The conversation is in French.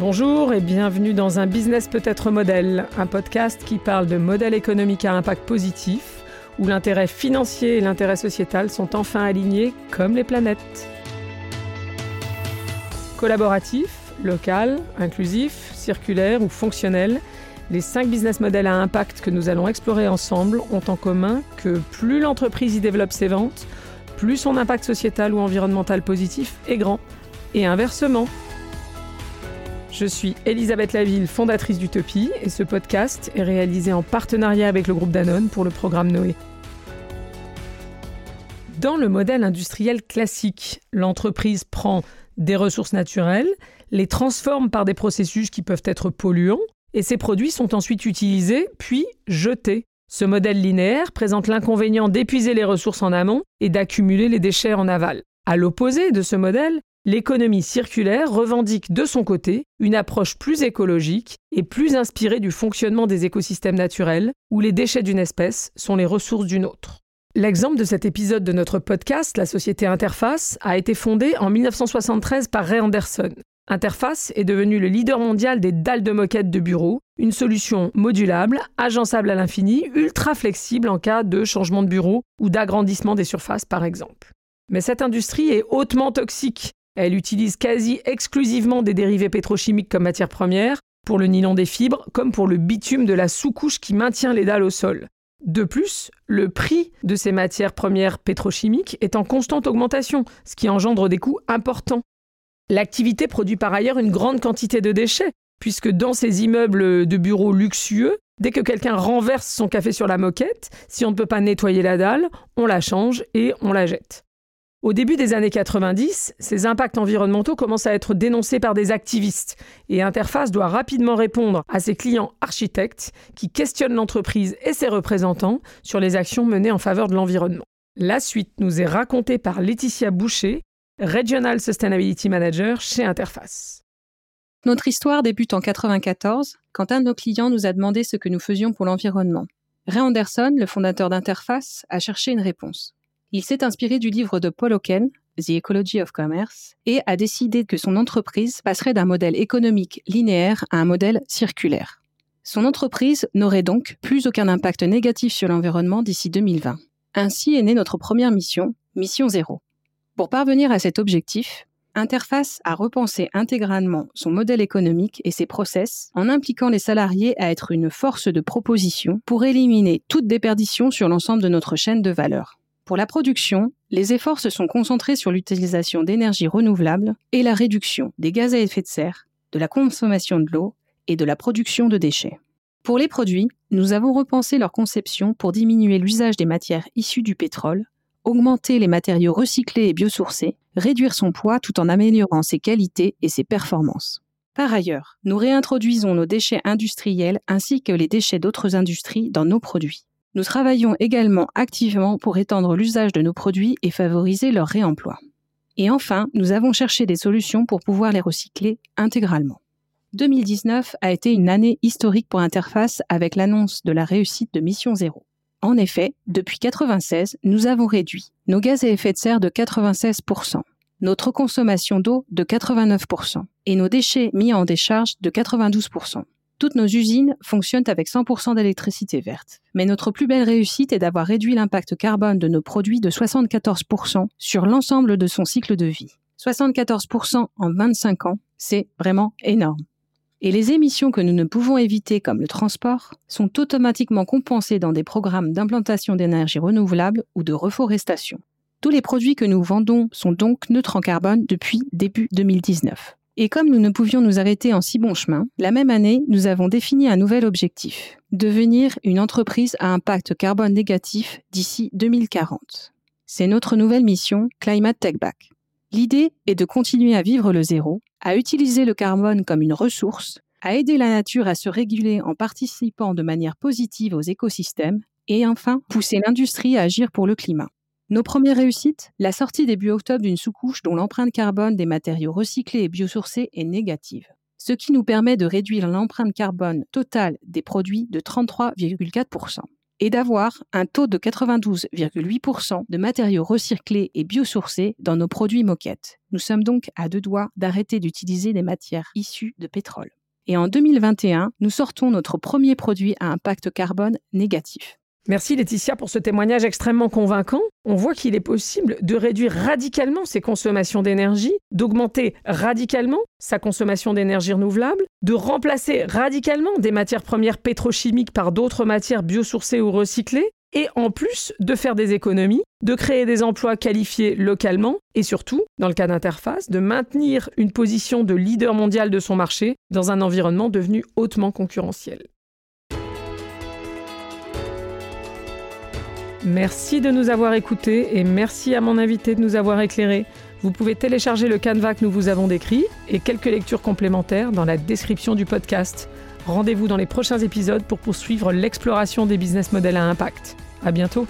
Bonjour et bienvenue dans un business peut-être modèle, un podcast qui parle de modèle économique à impact positif, où l'intérêt financier et l'intérêt sociétal sont enfin alignés comme les planètes. Collaboratif, local, inclusif, circulaire ou fonctionnel, les cinq business models à impact que nous allons explorer ensemble ont en commun que plus l'entreprise y développe ses ventes, plus son impact sociétal ou environnemental positif est grand. Et inversement. Je suis Elisabeth Laville, fondatrice d'Utopie, et ce podcast est réalisé en partenariat avec le groupe Danone pour le programme Noé. Dans le modèle industriel classique, l'entreprise prend des ressources naturelles, les transforme par des processus qui peuvent être polluants, et ces produits sont ensuite utilisés puis jetés. Ce modèle linéaire présente l'inconvénient d'épuiser les ressources en amont et d'accumuler les déchets en aval. À l'opposé de ce modèle, l'économie circulaire revendique de son côté une approche plus écologique et plus inspirée du fonctionnement des écosystèmes naturels, où les déchets d'une espèce sont les ressources d'une autre. L'exemple de cet épisode de notre podcast, la société Interface, a été fondée en 1973 par Ray Anderson. Interface est devenu le leader mondial des dalles de moquette de bureau, une solution modulable, agençable à l'infini, ultra flexible en cas de changement de bureau ou d'agrandissement des surfaces par exemple. Mais cette industrie est hautement toxique. Elle utilise quasi exclusivement des dérivés pétrochimiques comme matière première, pour le nylon des fibres comme pour le bitume de la sous-couche qui maintient les dalles au sol. De plus, le prix de ces matières premières pétrochimiques est en constante augmentation, ce qui engendre des coûts importants. L'activité produit par ailleurs une grande quantité de déchets, puisque dans ces immeubles de bureaux luxueux, dès que quelqu'un renverse son café sur la moquette, si on ne peut pas nettoyer la dalle, on la change et on la jette. Au début des années 90, ces impacts environnementaux commencent à être dénoncés par des activistes et Interface doit rapidement répondre à ses clients architectes qui questionnent l'entreprise et ses représentants sur les actions menées en faveur de l'environnement. La suite nous est racontée par Laetitia Boucher, Regional Sustainability Manager chez Interface. Notre histoire débute en 1994, quand un de nos clients nous a demandé ce que nous faisions pour l'environnement. Ray Anderson, le fondateur d'Interface, a cherché une réponse. Il s'est inspiré du livre de Paul Oken, The Ecology of Commerce, et a décidé que son entreprise passerait d'un modèle économique linéaire à un modèle circulaire. Son entreprise n'aurait donc plus aucun impact négatif sur l'environnement d'ici 2020. Ainsi est née notre première mission, Mission Zéro. Pour parvenir à cet objectif, Interface a repensé intégralement son modèle économique et ses process en impliquant les salariés à être une force de proposition pour éliminer toute déperdition sur l'ensemble de notre chaîne de valeur. Pour la production, les efforts se sont concentrés sur l'utilisation d'énergies renouvelables et la réduction des gaz à effet de serre, de la consommation de l'eau et de la production de déchets. Pour les produits, nous avons repensé leur conception pour diminuer l'usage des matières issues du pétrole augmenter les matériaux recyclés et biosourcés, réduire son poids tout en améliorant ses qualités et ses performances. Par ailleurs, nous réintroduisons nos déchets industriels ainsi que les déchets d'autres industries dans nos produits. Nous travaillons également activement pour étendre l'usage de nos produits et favoriser leur réemploi. Et enfin, nous avons cherché des solutions pour pouvoir les recycler intégralement. 2019 a été une année historique pour Interface avec l'annonce de la réussite de Mission Zéro. En effet, depuis 1996, nous avons réduit nos gaz à effet de serre de 96%, notre consommation d'eau de 89% et nos déchets mis en décharge de 92%. Toutes nos usines fonctionnent avec 100% d'électricité verte. Mais notre plus belle réussite est d'avoir réduit l'impact carbone de nos produits de 74% sur l'ensemble de son cycle de vie. 74% en 25 ans, c'est vraiment énorme et les émissions que nous ne pouvons éviter, comme le transport, sont automatiquement compensées dans des programmes d'implantation d'énergie renouvelable ou de reforestation. Tous les produits que nous vendons sont donc neutres en carbone depuis début 2019. Et comme nous ne pouvions nous arrêter en si bon chemin, la même année, nous avons défini un nouvel objectif, devenir une entreprise à impact carbone négatif d'ici 2040. C'est notre nouvelle mission Climate Tech Back. L'idée est de continuer à vivre le zéro, à utiliser le carbone comme une ressource, à aider la nature à se réguler en participant de manière positive aux écosystèmes, et enfin pousser l'industrie à agir pour le climat. Nos premières réussites La sortie début octobre d'une sous-couche dont l'empreinte carbone des matériaux recyclés et biosourcés est négative, ce qui nous permet de réduire l'empreinte carbone totale des produits de 33,4%. et d'avoir un taux de 92,8% de matériaux recyclés et biosourcés dans nos produits moquettes. Nous sommes donc à deux doigts d'arrêter d'utiliser des matières issues de pétrole. Et en 2021, nous sortons notre premier produit à impact carbone négatif. Merci Laetitia pour ce témoignage extrêmement convaincant. On voit qu'il est possible de réduire radicalement ses consommations d'énergie, d'augmenter radicalement sa consommation d'énergie renouvelable, de remplacer radicalement des matières premières pétrochimiques par d'autres matières biosourcées ou recyclées, et en plus de faire des économies, de créer des emplois qualifiés localement et surtout, dans le cas d'Interface, de maintenir une position de leader mondial de son marché dans un environnement devenu hautement concurrentiel. Merci de nous avoir écoutés et merci à mon invité de nous avoir éclairés. Vous pouvez télécharger le canevas que nous vous avons décrit et quelques lectures complémentaires dans la description du podcast. Rendez-vous dans les prochains épisodes pour poursuivre l'exploration des business models à impact. À bientôt!